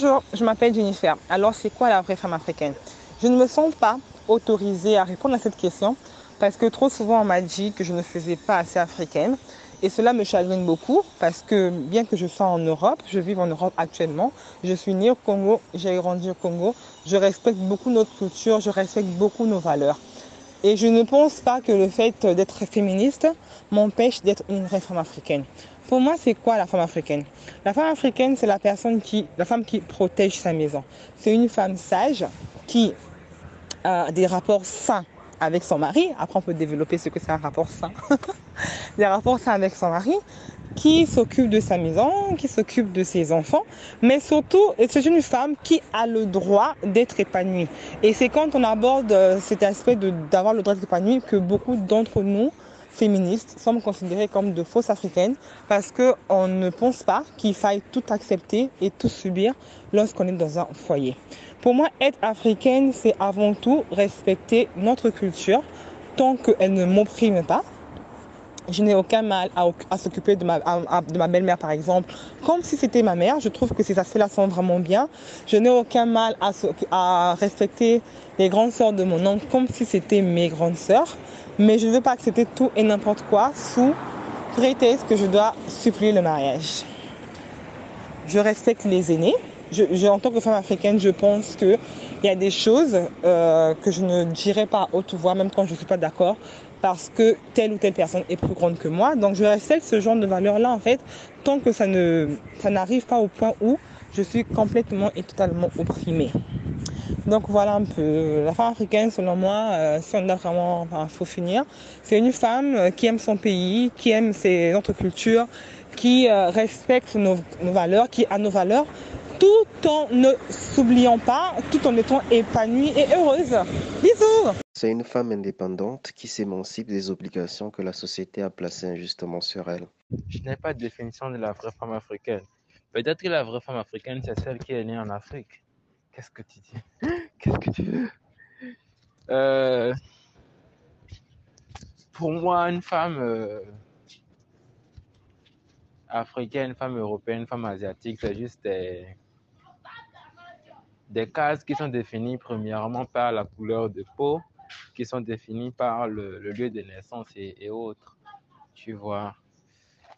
Bonjour, je m'appelle Jennifer. Alors, c'est quoi la vraie femme africaine? Je ne me sens pas autorisée à répondre à cette question parce que trop souvent on m'a dit que je ne faisais pas assez africaine. Et cela me chagrine beaucoup parce que bien que je sois en Europe, je vis en Europe actuellement, je suis née au Congo, j'ai grandi au Congo, je respecte beaucoup notre culture, je respecte beaucoup nos valeurs. Et je ne pense pas que le fait d'être féministe m'empêche d'être une vraie femme africaine. Pour moi, c'est quoi la femme africaine? La femme africaine, c'est la personne qui, la femme qui protège sa maison. C'est une femme sage qui a des rapports sains avec son mari. Après, on peut développer ce que c'est un rapport sain. des rapports sains avec son mari, qui s'occupe de sa maison, qui s'occupe de ses enfants, mais surtout, c'est une femme qui a le droit d'être épanouie. Et c'est quand on aborde euh, cet aspect d'avoir le droit d'être épanouie que beaucoup d'entre nous féministes sommes considérées comme de fausses africaines parce qu'on ne pense pas qu'il faille tout accepter et tout subir lorsqu'on est dans un foyer. Pour moi, être africaine, c'est avant tout respecter notre culture tant qu'elle ne m'opprime pas. Je n'ai aucun mal à, s'occuper de ma, de ma belle-mère, par exemple, comme si c'était ma mère. Je trouve que ces aspects-là sont vraiment bien. Je n'ai aucun mal à, à respecter les grandes sœurs de mon oncle comme si c'était mes grandes sœurs mais je ne veux pas accepter tout et n'importe quoi sous prétexte que je dois supplier le mariage. Je respecte les aînés. En tant que femme africaine, je pense qu'il y a des choses euh, que je ne dirai pas à haute voix, même quand je ne suis pas d'accord, parce que telle ou telle personne est plus grande que moi. Donc je respecte ce genre de valeurs-là, en fait, tant que ça n'arrive pas au point où je suis complètement et totalement opprimée. Donc voilà un peu. La femme africaine, selon moi, euh, si on doit vraiment, enfin, faut finir, c'est une femme euh, qui aime son pays, qui aime ses autres cultures, qui euh, respecte nos, valeurs, qui a nos valeurs, tout en ne s'oubliant pas, tout en étant épanouie et heureuse. Bisous C'est une femme indépendante qui s'émancipe des obligations que la société a placées injustement sur elle. Je n'ai pas de définition de la vraie femme africaine. Peut-être que la vraie femme africaine, c'est celle qui est née en Afrique. Qu'est-ce que tu dis? Qu'est-ce que tu veux? Euh, Pour moi, une femme euh, africaine, une femme européenne, une femme asiatique, c'est juste des, cases qui sont définies premièrement par la couleur de peau, qui sont définies par le, lieu de naissance et, autres. Tu vois?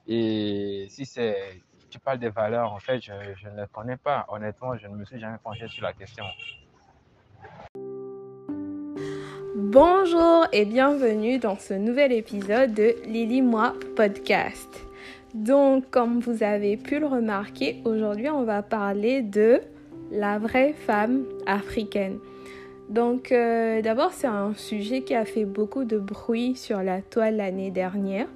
Et si c'est tu parles des valeurs, en fait, je, ne les connais pas. Honnêtement, je ne me suis jamais penché sur la question. Bonjour et bienvenue dans ce nouvel épisode de Lily Moi Podcast. Donc, comme vous avez pu le remarquer, aujourd'hui, on va parler de la vraie femme africaine. Donc, euh, d'abord, c'est un sujet qui a fait beaucoup de bruit sur la toile l'année dernière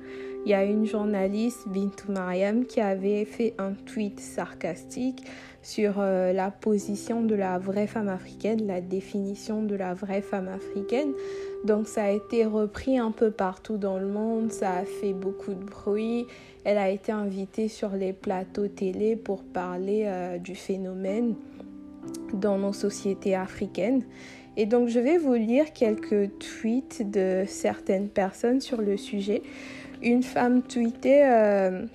il y a une journaliste, Bintou Mariam, qui avait fait un tweet sarcastique sur euh, la position de la vraie femme africaine, la définition de la vraie femme africaine. Donc ça a été repris un peu partout dans le monde, ça a fait beaucoup de bruit. Elle a été invitée sur les plateaux télé pour parler euh, du phénomène dans nos sociétés africaines. Et donc je vais vous lire quelques tweets de certaines personnes sur le sujet une femme tweetait euh,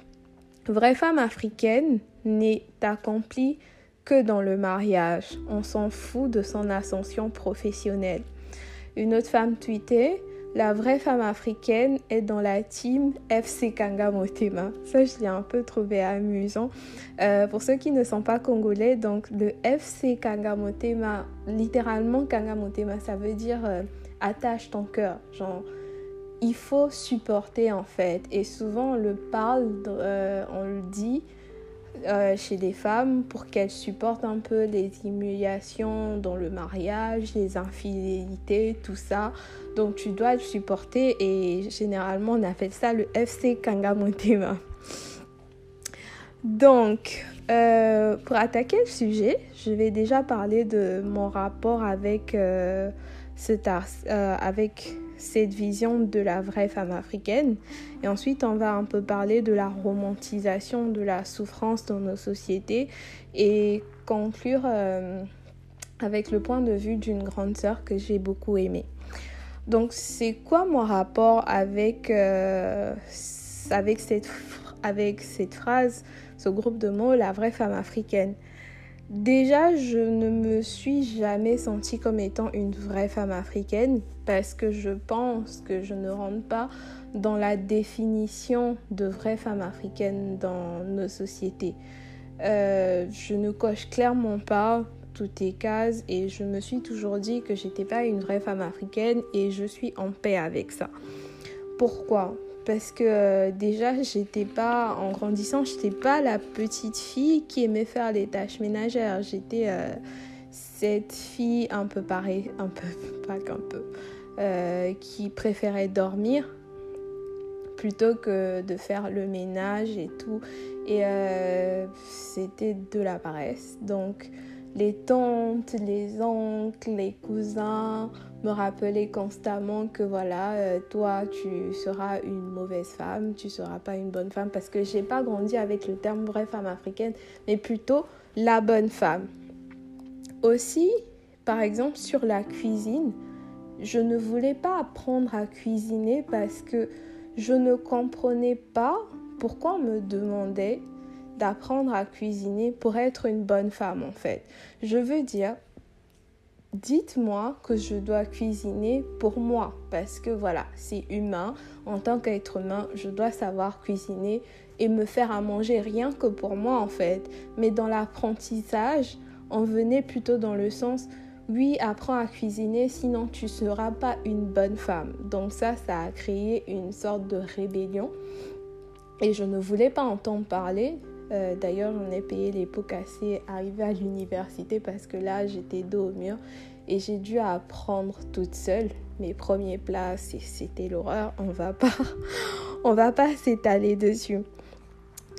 Vraie femme africaine n'est accomplie que dans le mariage. On s'en fout de son ascension professionnelle. Une autre femme tweetait la vraie femme africaine est dans la team FC Kanga Motema. Ça, je l'ai un peu trouvé amusant. Euh, pour ceux qui ne sont pas congolais, donc le FC Kanga Motema, littéralement Kanga Motema, ça veut dire euh, attache ton cœur. Genre, il faut supporter en fait. Et souvent on le parle, euh, on le dit euh, chez les femmes pour qu'elles supportent un peu les humiliations dans le mariage, les infidélités, tout ça. Donc tu dois supporter et généralement on appelle ça le FC Kangamotema. Donc, euh, pour attaquer le sujet, je vais déjà parler de mon rapport avec, cet, avec cette vision de la vraie femme africaine. Et ensuite, on va un peu parler de la romantisation de la souffrance dans nos sociétés et conclure euh, avec le point de vue d'une grande sœur que j'ai beaucoup aimée. Donc, c'est quoi mon rapport avec, euh, avec, cette, avec cette phrase, ce groupe de mots, la vraie femme africaine? Déjà, je ne me suis jamais sentie comme étant une vraie femme africaine parce que je pense que je ne rentre pas dans la définition de vraie femme africaine dans nos sociétés. Euh, je ne coche clairement pas toutes les cases et je me suis toujours dit que j'étais pas une vraie femme africaine et je suis en paix avec ça. Pourquoi? Parce que euh, déjà j'étais pas en grandissant j'étais pas la petite fille qui aimait faire les tâches ménagères. J'étais euh, cette fille un peu pareille un peu pas qu'un peu euh, qui préférait dormir plutôt que de faire le ménage et tout. Et c'était de la paresse. Donc les tantes, les oncles, les cousins me rappelaient constamment que voilà, euh, toi tu seras une mauvaise femme, tu seras pas une bonne femme parce que j'ai pas grandi avec le terme vraie femme africaine, mais plutôt la bonne femme. Aussi, par exemple, sur la cuisine, je ne voulais pas apprendre à cuisiner parce que je ne comprenais pas pourquoi on me demandait d'apprendre à cuisiner pour être une bonne femme en fait. Je veux dire, dites-moi que je dois cuisiner pour moi parce que voilà, c'est humain. En tant qu'être humain, je dois savoir cuisiner et me faire à manger rien que pour moi en fait. Mais dans l'apprentissage, on venait plutôt dans le sens oui, apprends à cuisiner, sinon tu ne seras pas une bonne femme. Donc ça, ça a créé une sorte de rébellion. Et je ne voulais pas entendre parler euh, d'ailleurs, j'en ai payé les pots cassés arrivé à l'université parce que là, j'étais dos au mur et j'ai dû apprendre toute seule. Mes premiers plats, c'était l'horreur. On va pas, on va pas s'étaler dessus.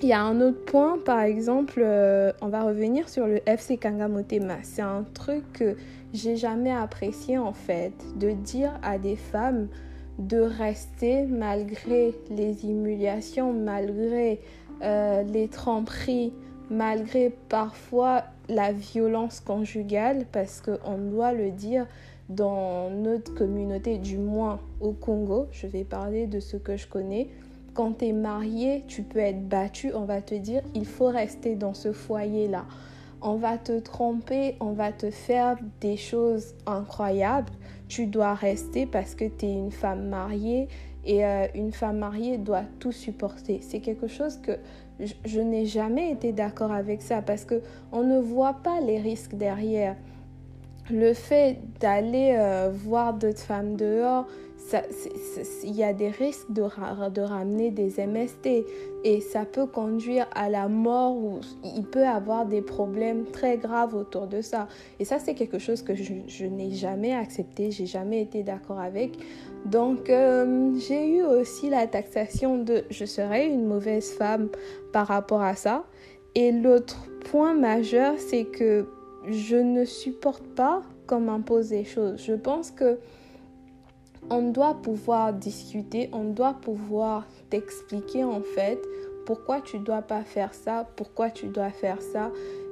Il y a un autre point, par exemple, euh, on va revenir sur le FC Kangamotema. C'est un truc que j'ai jamais apprécié en fait, de dire à des femmes de rester malgré les humiliations, malgré euh, les tromperies, malgré parfois la violence conjugale, parce qu'on doit le dire dans notre communauté, du moins au Congo, je vais parler de ce que je connais. Quand tu es marié, tu peux être battu, on va te dire, il faut rester dans ce foyer-là. On va te tromper, on va te faire des choses incroyables. Tu dois rester parce que tu es une femme mariée et euh, une femme mariée doit tout supporter. C'est quelque chose que je, n'ai jamais été d'accord avec ça parce que on ne voit pas les risques derrière. Le fait d'aller euh, voir d'autres femmes dehors, il y a des risques de, ramener des MST et ça peut conduire à la mort ou il peut avoir des problèmes très graves autour de ça. Et ça, c'est quelque chose que je, je n'ai jamais accepté, j'ai jamais été d'accord avec. Donc, euh, j'ai eu aussi la taxation de je serais une mauvaise femme par rapport à ça. Et l'autre point majeur, c'est que je ne supporte pas qu'on m'impose des choses. Je pense que on doit pouvoir discuter, on doit pouvoir t'expliquer en fait pourquoi tu dois pas faire ça, pourquoi tu dois faire ça.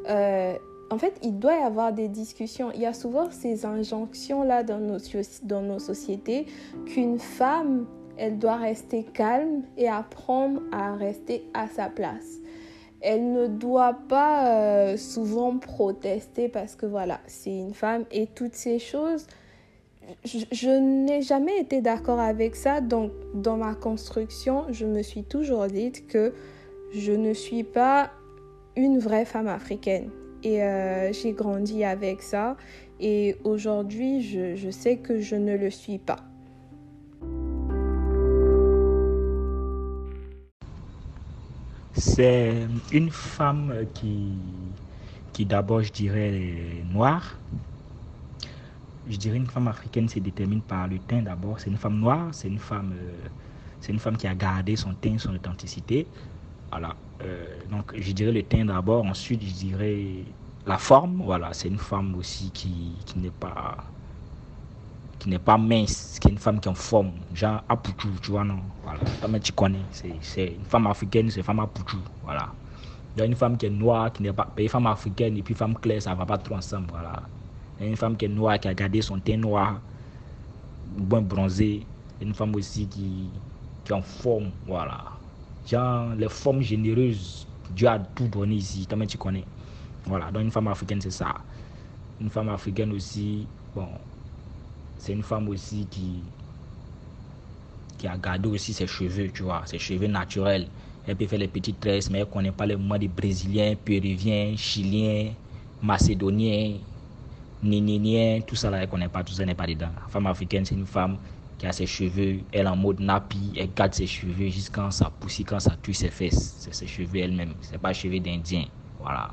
Euh, en fait, il doit y avoir des discussions. Il y a souvent ces injonctions-là dans nos, sociétés qu'une femme, elle doit rester calme et apprendre à rester à sa place. Elle ne doit pas euh, souvent protester parce que voilà, c'est une femme et toutes ces choses. Je, je n'ai jamais été d'accord avec ça. Donc, dans ma construction, je me suis toujours dit que je ne suis pas une vraie femme africaine. Et euh, j'ai grandi avec ça. Et aujourd'hui, je, sais que je ne le suis pas. C'est une femme qui, qui d'abord, je dirais, noire. Je dirais une femme africaine se détermine par le teint d'abord. C'est une femme noire, c'est une femme, euh, c'est une femme qui a gardé son teint, son authenticité. Voilà. Euh, donc, je dirais le teint d'abord. Ensuite, je dirais la forme. Voilà, c'est une femme aussi qui, qui n'est pas qui n'est pas mince, qui est une femme qui est en forme, genre Apuchu, tu vois, non? Voilà, mais tu connais, c'est une femme africaine, c'est une femme Apuchu, voilà. Il y a une femme qui est noire, qui n'est pas. Une femme africaine et puis femme claire, ça va pas trop ensemble, voilà. Il y a une femme qui est noire, qui a gardé son teint noir, bon bronzé. Une femme aussi qui, qui est en forme, voilà. Genre, les formes généreuses, Dieu a tout donné ici, tu connais. Voilà, donc une femme africaine, c'est ça. Une femme africaine aussi, bon, c'est une femme aussi qui, qui a gardé aussi ses cheveux, tu vois, ses cheveux naturels. Elle peut faire les petites tresses, mais elle ne connaît pas les mots des Brésiliens, Péruviens, Chiliens, Macédoniens, Nénéniens, tout ça là, elle ne connaît pas, tout ça n'est pas dedans. La femme africaine, c'est une femme qui a ses cheveux, elle en mode nappy, elle garde ses cheveux jusqu'à ça pousse, quand ça tue ses fesses. C'est ses cheveux elle-même, c'est pas cheveux d'Indien. Voilà.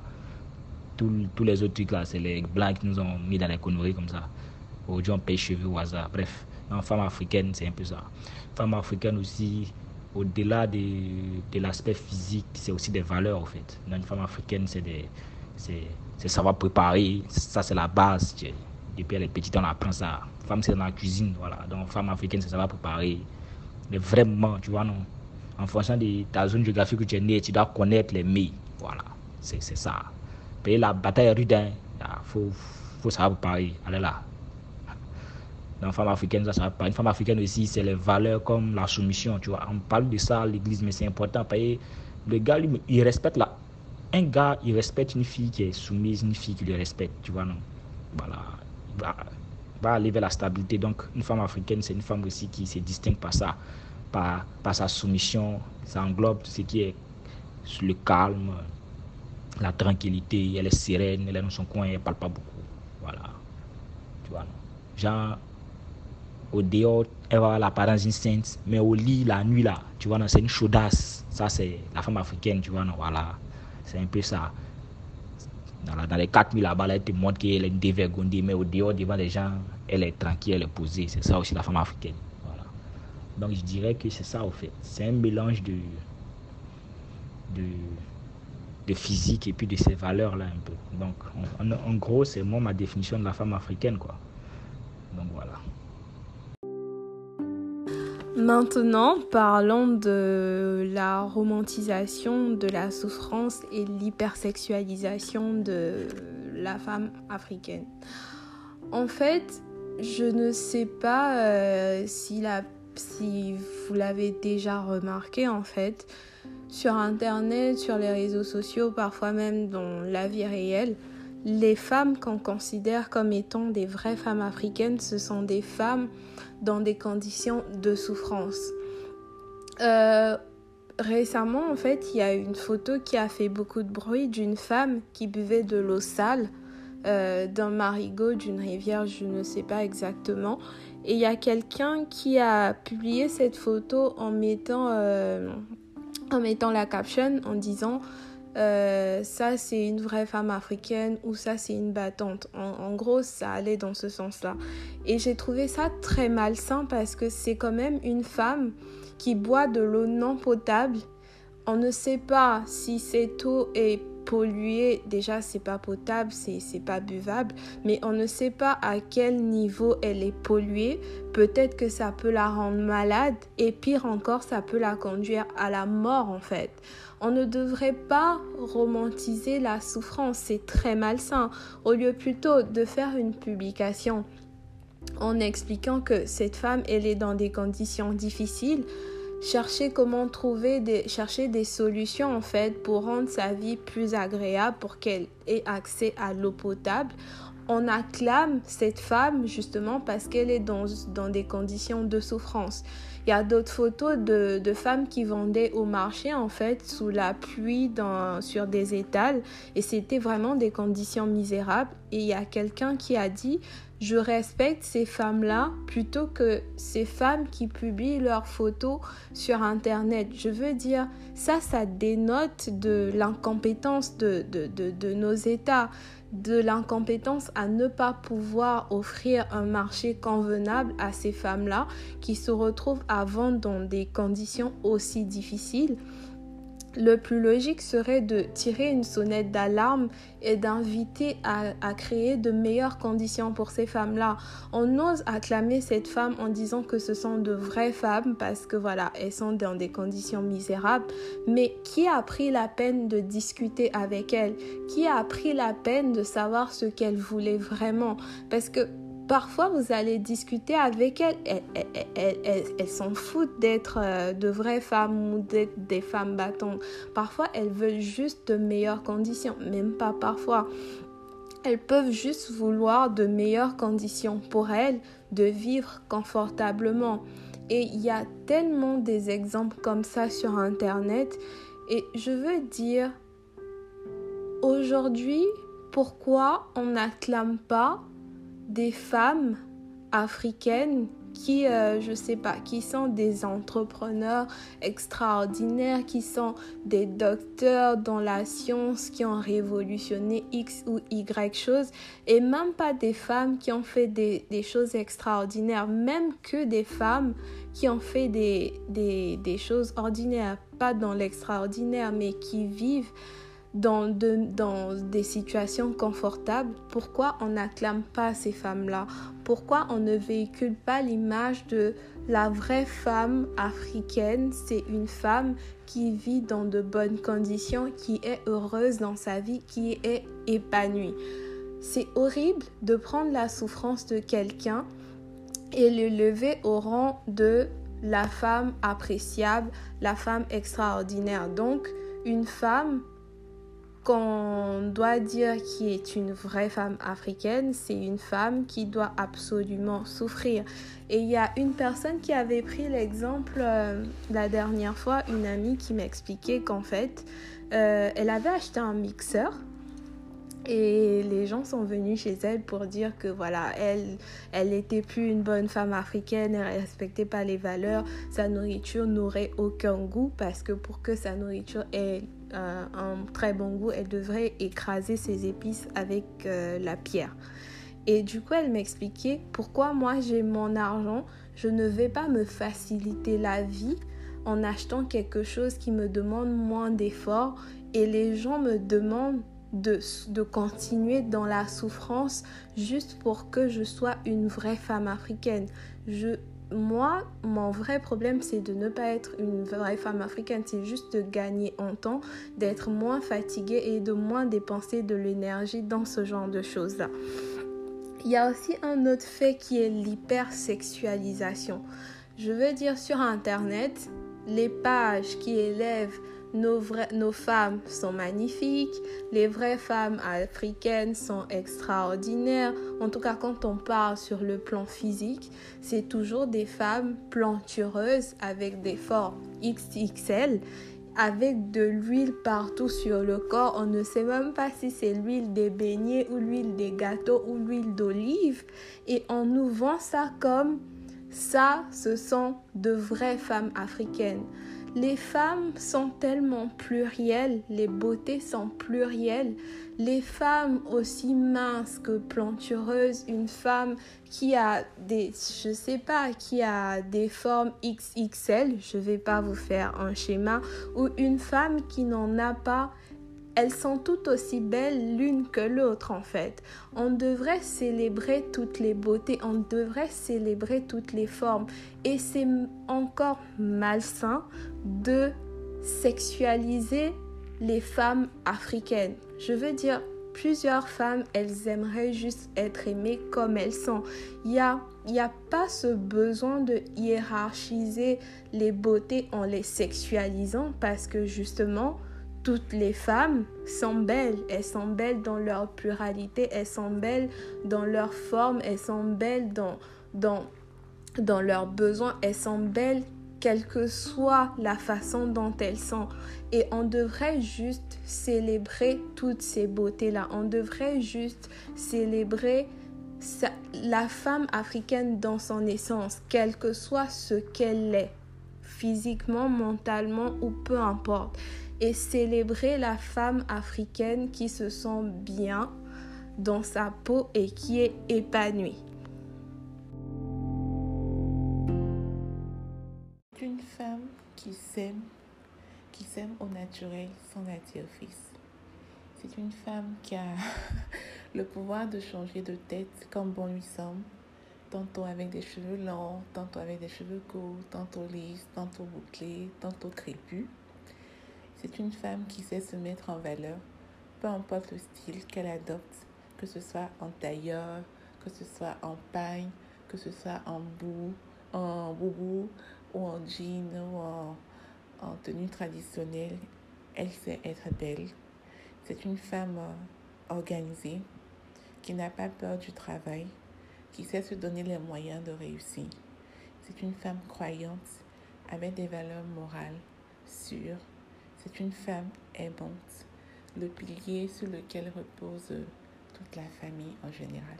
tous les autres trucs là, c'est les blancs qui nous ont mis dans les conneries comme ça. Aujourd'hui, on paye cheveux au hasard. Bref, une femme africaine, c'est un peu ça. Femme africaine aussi, au-delà de, l'aspect physique, c'est aussi des valeurs en fait. Dans une femme africaine, c'est savoir préparer, ça c'est la base. Depuis elle est petite, on apprend ça. Femme, c'est dans la cuisine, voilà. Donc, femme africaine, c'est savoir préparer. Mais vraiment, tu vois, non. En fonction de ta zone géographique où tu es né, tu dois connaître les mets. Voilà, c'est ça. Payer la bataille rude, il hein. faut, faut savoir préparer. Allez là, dans femme africaine, ça, pas. Une femme africaine aussi, c'est les valeurs comme la soumission, tu vois. On parle de ça l'église, mais c'est important. Que le gars, lui, il respecte la. Un gars, il respecte une fille qui est soumise, une fille qui le respecte, tu vois, non. Voilà. Va, aller vers la stabilité. Donc, une femme africaine, c'est une femme aussi qui se distingue par ça, par, par sa soumission. Ça englobe tout ce qui est le calme, la tranquillité. Elle est sereine, elle est dans son coin, elle ne parle pas beaucoup. Voilà. Tu vois, non. Genre, au dehors, elle va avoir l'apparence d'une sainte, mais au lit, la nuit, là, tu vois, c'est une chaudasse. Ça, c'est la femme africaine, tu vois, non, voilà. C'est un peu ça. Dans, les quatre nuits là-bas, elle te montre qu'elle est dévergondée, mais au dehors, devant les gens, elle est tranquille, elle est posée. C'est ça aussi la femme africaine. Donc, je dirais que c'est ça, au fait. C'est un mélange de, de, de physique et puis de ces valeurs-là, un peu. Donc, en, en gros, c'est moi ma définition de la femme africaine, quoi. Donc, voilà. Maintenant, parlons de la romantisation de la souffrance et l'hypersexualisation de la femme africaine. En fait, je ne sais pas euh, si, la, si vous l'avez déjà remarqué, en fait, sur Internet, sur les réseaux sociaux, parfois même dans la vie réelle, les femmes qu'on considère comme étant des vraies femmes africaines, ce sont des femmes dans des conditions de souffrance. Euh, récemment, en fait, il y a une photo qui a fait beaucoup de bruit d'une femme qui buvait de l'eau sale euh, d'un marigot, d'une rivière, je ne sais pas exactement. Et il y a quelqu'un qui a publié cette photo en mettant, euh, en mettant la caption en disant euh, ça c'est une vraie femme africaine ou ça c'est une battante. En, gros, ça allait dans ce sens-là. Et j'ai trouvé ça très malsain parce que c'est quand même une femme qui boit de l'eau non potable. On ne sait pas si cette eau est polluée, déjà c'est pas potable, c'est pas buvable, mais on ne sait pas à quel niveau elle est polluée. Peut-être que ça peut la rendre malade et pire encore, ça peut la conduire à la mort en fait. On ne devrait pas romantiser la souffrance, c'est très malsain. Au lieu plutôt de faire une publication en expliquant que cette femme, elle est dans des conditions difficiles, chercher comment trouver des chercher des solutions en fait pour rendre sa vie plus agréable pour qu'elle ait accès à l'eau potable. On acclame cette femme justement parce qu'elle est dans, dans des conditions de souffrance il y a d'autres photos de, de, femmes qui vendaient au marché en fait sous la pluie dans, sur des étals et c'était vraiment des conditions misérables. Et il y a quelqu'un qui a dit je respecte ces femmes-là plutôt que ces femmes qui publient leurs photos sur Internet. Je veux dire, ça, ça dénote de l'incompétence de, de, de, de nos États de l'incompétence à ne pas pouvoir offrir un marché convenable à ces femmes-là qui se retrouvent à vendre dans des conditions aussi difficiles le plus logique serait de tirer une sonnette d'alarme et d'inviter à, créer de meilleures conditions pour ces femmes-là. On ose acclamer cette femme en disant que ce sont de vraies femmes parce que voilà, elles sont dans des conditions misérables. Mais qui a pris la peine de discuter avec elles Qui a pris la peine de savoir ce qu'elles voulaient vraiment? Parce que Parfois, vous allez discuter avec elles. Elles, s'en foutent d'être euh, de vraies femmes ou d'être des femmes battantes. Parfois, elles veulent juste de meilleures conditions. Même pas parfois. Elles peuvent juste vouloir de meilleures conditions pour elles de vivre confortablement. Et il y a tellement des exemples comme ça sur Internet. Et je veux dire, aujourd'hui, pourquoi on n'acclame pas des femmes africaines qui, euh, je sais pas, qui sont des entrepreneurs extraordinaires, qui sont des docteurs dans la science, qui ont révolutionné X ou Y choses, et même pas des femmes qui ont fait des, des choses extraordinaires, même que des femmes qui ont fait des, des, des choses ordinaires, pas dans l'extraordinaire, mais qui vivent dans, des situations confortables, pourquoi on n'acclame pas ces femmes-là? Pourquoi on ne véhicule pas l'image de la vraie femme africaine? C'est une femme qui vit dans de bonnes conditions, qui est heureuse dans sa vie, qui est épanouie. C'est horrible de prendre la souffrance de quelqu'un et le lever au rang de la femme appréciable, la femme extraordinaire. Donc, une femme qu'on doit dire qui est une vraie femme africaine, c'est une femme qui doit absolument souffrir. Et il y a une personne qui avait pris l'exemple euh, la dernière fois, une amie qui m'expliquait qu'en fait, euh, elle avait acheté un mixeur. Et les gens sont venus chez elle pour dire que voilà, elle, elle n'était plus une bonne femme africaine, elle respectait pas les valeurs, sa nourriture n'aurait aucun goût parce que pour que sa nourriture ait un très bon goût, elle devrait écraser ses épices avec euh, la pierre. Et du coup, elle m'expliquait pourquoi moi j'ai mon argent, je ne vais pas me faciliter la vie en achetant quelque chose qui me demande moins d'efforts et les gens me demandent de, de, continuer dans la souffrance juste pour que je sois une vraie femme africaine. Je, moi, mon vrai problème, c'est de ne pas être une vraie femme africaine. C'est juste de gagner en temps, d'être moins fatiguée et de moins dépenser de l'énergie dans ce genre de choses-là. Il y a aussi un autre fait qui est l'hypersexualisation. Je veux dire, sur Internet, les pages qui élèvent nos, nos femmes sont magnifiques, les vraies femmes africaines sont extraordinaires. En tout cas, quand on parle sur le plan physique, c'est toujours des femmes plantureuses avec des formes XXL avec de l'huile partout sur le corps. On ne sait même pas si c'est l'huile des beignets ou l'huile des gâteaux ou l'huile d'olive. Et on nous vend ça comme ça, ce sont de vraies femmes africaines. Les femmes sont tellement plurielles, les beautés sont plurielles. Les femmes aussi minces que plantureuses, une femme qui a des, je sais pas, qui a des formes XXL, je vais pas vous faire un schéma, ou une femme qui n'en a pas elles sont toutes aussi belles l'une que l'autre en fait. On devrait célébrer toutes les beautés, on devrait célébrer toutes les formes. Et c'est encore malsain de sexualiser les femmes africaines. Je veux dire, plusieurs femmes, elles aimeraient juste être aimées comme elles sont. Il n'y a, y a pas ce besoin de hiérarchiser les beautés en les sexualisant parce que justement, toutes les femmes sont belles. Elles sont belles dans leur pluralité, elles sont belles dans leur forme, elles sont belles dans, leurs besoins, elles sont belles quelle que soit la façon dont elles sont. Et on devrait juste célébrer toutes ces beautés-là. On devrait juste célébrer la femme africaine dans son essence, quel que soit ce qu'elle est, physiquement, mentalement ou peu importe et célébrer la femme africaine qui se sent bien dans sa peau et qui est épanouie. Une femme qui s'aime, qui s'aime au naturel sans artifice. C'est une femme qui a le pouvoir de changer de tête comme bon lui semble, tantôt avec des cheveux longs, tantôt avec des cheveux courts, tantôt lisses, tantôt bouclés, tantôt crépus. C'est une femme qui sait se mettre en valeur, peu importe le style qu'elle adopte, que ce soit en tailleur, que ce soit en paille, que ce soit en boue, en boubou ou en jean ou en, en tenue traditionnelle, elle sait être belle. C'est une femme euh, organisée qui n'a pas peur du travail, qui sait se donner les moyens de réussir. C'est une femme croyante avec des valeurs morales sûres. C'est une femme aimante, le pilier sur lequel repose toute la famille en général.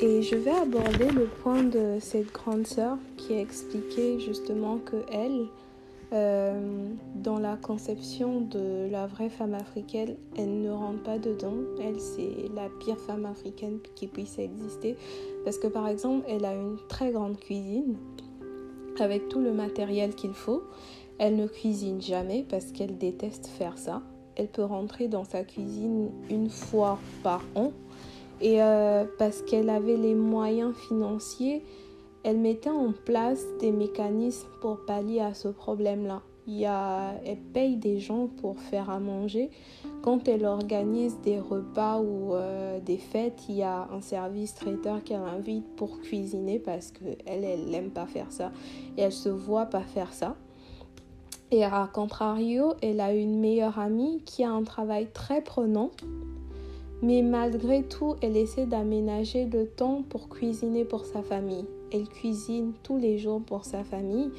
Et je vais aborder le point de cette grande sœur qui a expliqué justement que elle, euh, dans la conception de la vraie femme africaine, elle ne rentre pas dedans. Elle, c'est la pire femme africaine qui puisse exister. Parce que par exemple, elle a une très grande cuisine avec tout le matériel qu'il faut. Elle ne cuisine jamais parce qu'elle déteste faire ça. Elle peut rentrer dans sa cuisine une fois par an et euh, parce qu'elle avait les moyens financiers, elle mettait en place des mécanismes pour pallier à ce problème-là. Il y a, elle paye des gens pour faire à manger. Quand elle organise des repas ou euh, des fêtes, il y a un service traiteur qu'elle invite pour cuisiner parce qu'elle, elle n'aime pas faire ça. Et elle se voit pas faire ça. Et à contrario, elle a une meilleure amie qui a un travail très prenant mais malgré tout, elle essaie d'aménager le temps pour cuisiner pour sa famille. Elle cuisine tous les jours pour sa famille.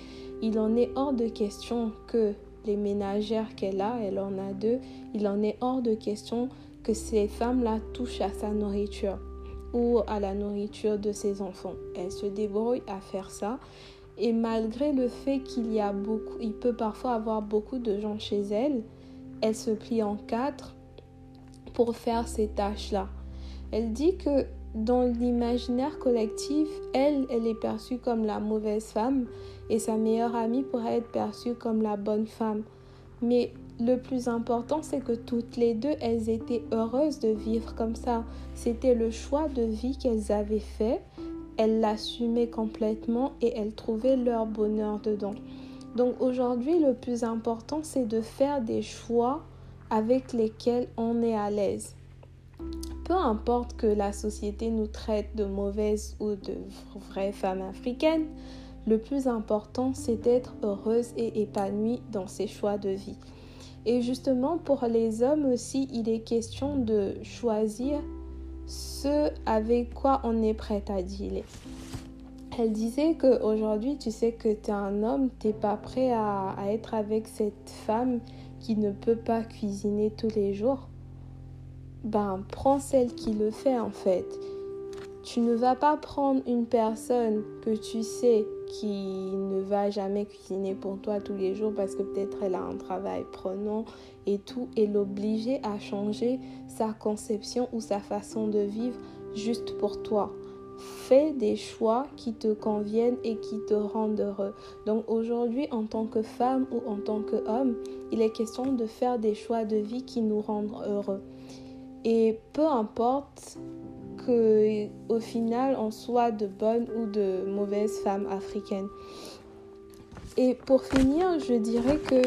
Il en est hors de question que les ménagères qu'elle a, elle en a deux, il en est hors de question que ces femmes-là touchent à sa nourriture ou à la nourriture de ses enfants. Elle se débrouille à faire ça. Et malgré le fait qu'il y a beaucoup, il peut parfois avoir beaucoup de gens chez elle, elle se plie en quatre pour faire ces tâches-là. Elle dit que dans l'imaginaire collectif, elle, elle est perçue comme la mauvaise femme et sa meilleure amie pourrait être perçue comme la bonne femme. Mais le plus important, c'est que toutes les deux, elles étaient heureuses de vivre comme ça. C'était le choix de vie qu'elles avaient fait. Elles l'assumaient complètement et elles trouvaient leur bonheur dedans. Donc aujourd'hui, le plus important, c'est de faire des choix avec lesquels on est à l'aise. Peu importe que la société nous traite de mauvaises ou de vraies femmes africaines, le plus important c'est d'être heureuse et épanouie dans ses choix de vie. Et justement pour les hommes aussi, il est question de choisir ce avec quoi on est prêt à dealer. Elle disait qu'aujourd'hui, tu sais que tu es un homme, tu n'es pas prêt à, à être avec cette femme qui ne peut pas cuisiner tous les jours, ben prends celle qui le fait en fait. Tu ne vas pas prendre une personne que tu sais qui ne va jamais cuisiner pour toi tous les jours parce que peut-être elle a un travail prenant et tout et l'obliger à changer sa conception ou sa façon de vivre juste pour toi. Fais des choix qui te conviennent et qui te rendent heureux. Donc aujourd'hui, en tant que femme ou en tant qu'homme, il est question de faire des choix de vie qui nous rendent heureux. Et peu importe que au final on soit de bonnes ou de mauvaises femmes africaines. Et pour finir, je dirais que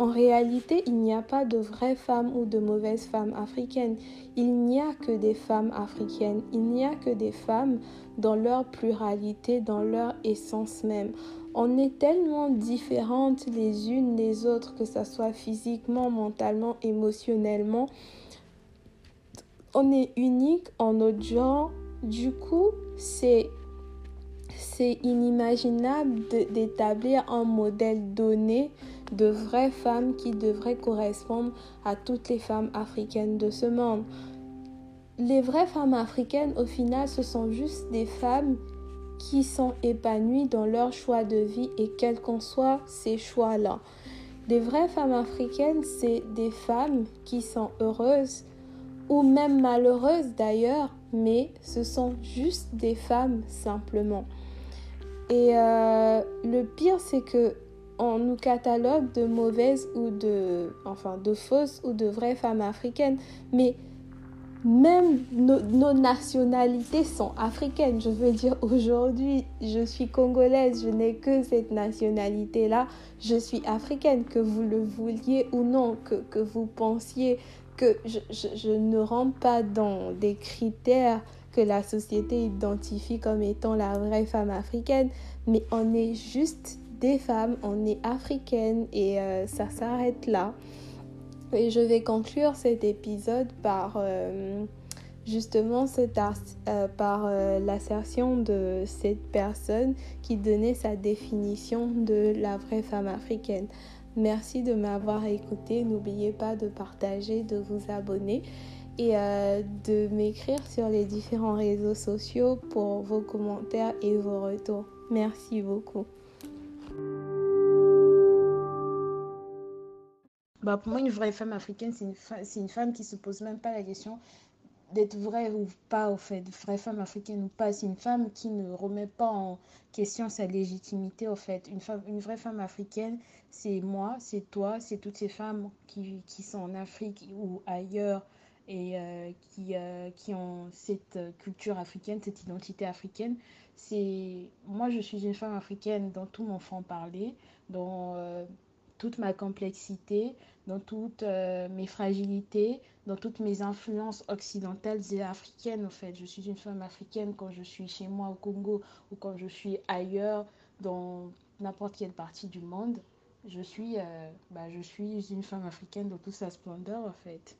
en réalité, il n'y a pas de vraies femmes ou de mauvaises femmes africaines. Il n'y a que des femmes africaines. Il n'y a que des femmes dans leur pluralité, dans leur essence même. On est tellement différentes les unes des autres, que ce soit physiquement, mentalement, émotionnellement. On est unique en notre genre. Du coup, c'est c'est inimaginable d'établir un modèle donné de vraies femmes qui devraient correspondre à toutes les femmes africaines de ce monde. Les vraies femmes africaines, au final, ce sont juste des femmes qui sont épanouies dans leur choix de vie et quels qu'en soient ces choix-là. Les vraies femmes africaines, c'est des femmes qui sont heureuses ou même malheureuses d'ailleurs, mais ce sont juste des femmes simplement. Et euh, le pire, c'est que on nous catalogue de mauvaises ou de, enfin, de fausses ou de vraies femmes africaines. Mais même nos, nos, nationalités sont africaines. Je veux dire, aujourd'hui, je suis congolaise, je n'ai que cette nationalité-là. Je suis africaine, que vous le vouliez ou non, que, que vous pensiez je, ne rentre pas dans des critères que la société identifie comme étant la vraie femme africaine, mais on est juste des femmes, on est africaines et euh, ça s'arrête là. Et je vais conclure cet épisode par euh, justement cet euh, par euh, l'assertion de cette personne qui donnait sa définition de la vraie femme africaine. Merci de m'avoir écouté. N'oubliez pas de partager, de vous abonner et euh, de m'écrire sur les différents réseaux sociaux pour vos commentaires et vos retours. Merci beaucoup. Bah pour moi, une vraie femme africaine, c'est une, une, femme qui se pose même pas la question d'être vraie ou pas, au fait, vraie femme africaine ou pas. C'est une femme qui ne remet pas en question sa légitimité, au fait. Une, femme, une vraie femme africaine, c'est moi, c'est toi, c'est toutes ces femmes qui, qui, sont en Afrique ou ailleurs et euh, qui, euh, qui ont cette culture africaine, cette identité africaine. C'est moi, je suis une femme africaine dans tout mon franc-parler, dans toute ma complexité, dans toutes euh, mes fragilités, dans toutes mes influences occidentales et africaines en fait. Je suis une femme africaine quand je suis chez moi au Congo ou quand je suis ailleurs dans n'importe quelle partie du monde. Je suis, euh, bah, je suis une femme africaine dans toute sa splendeur en fait.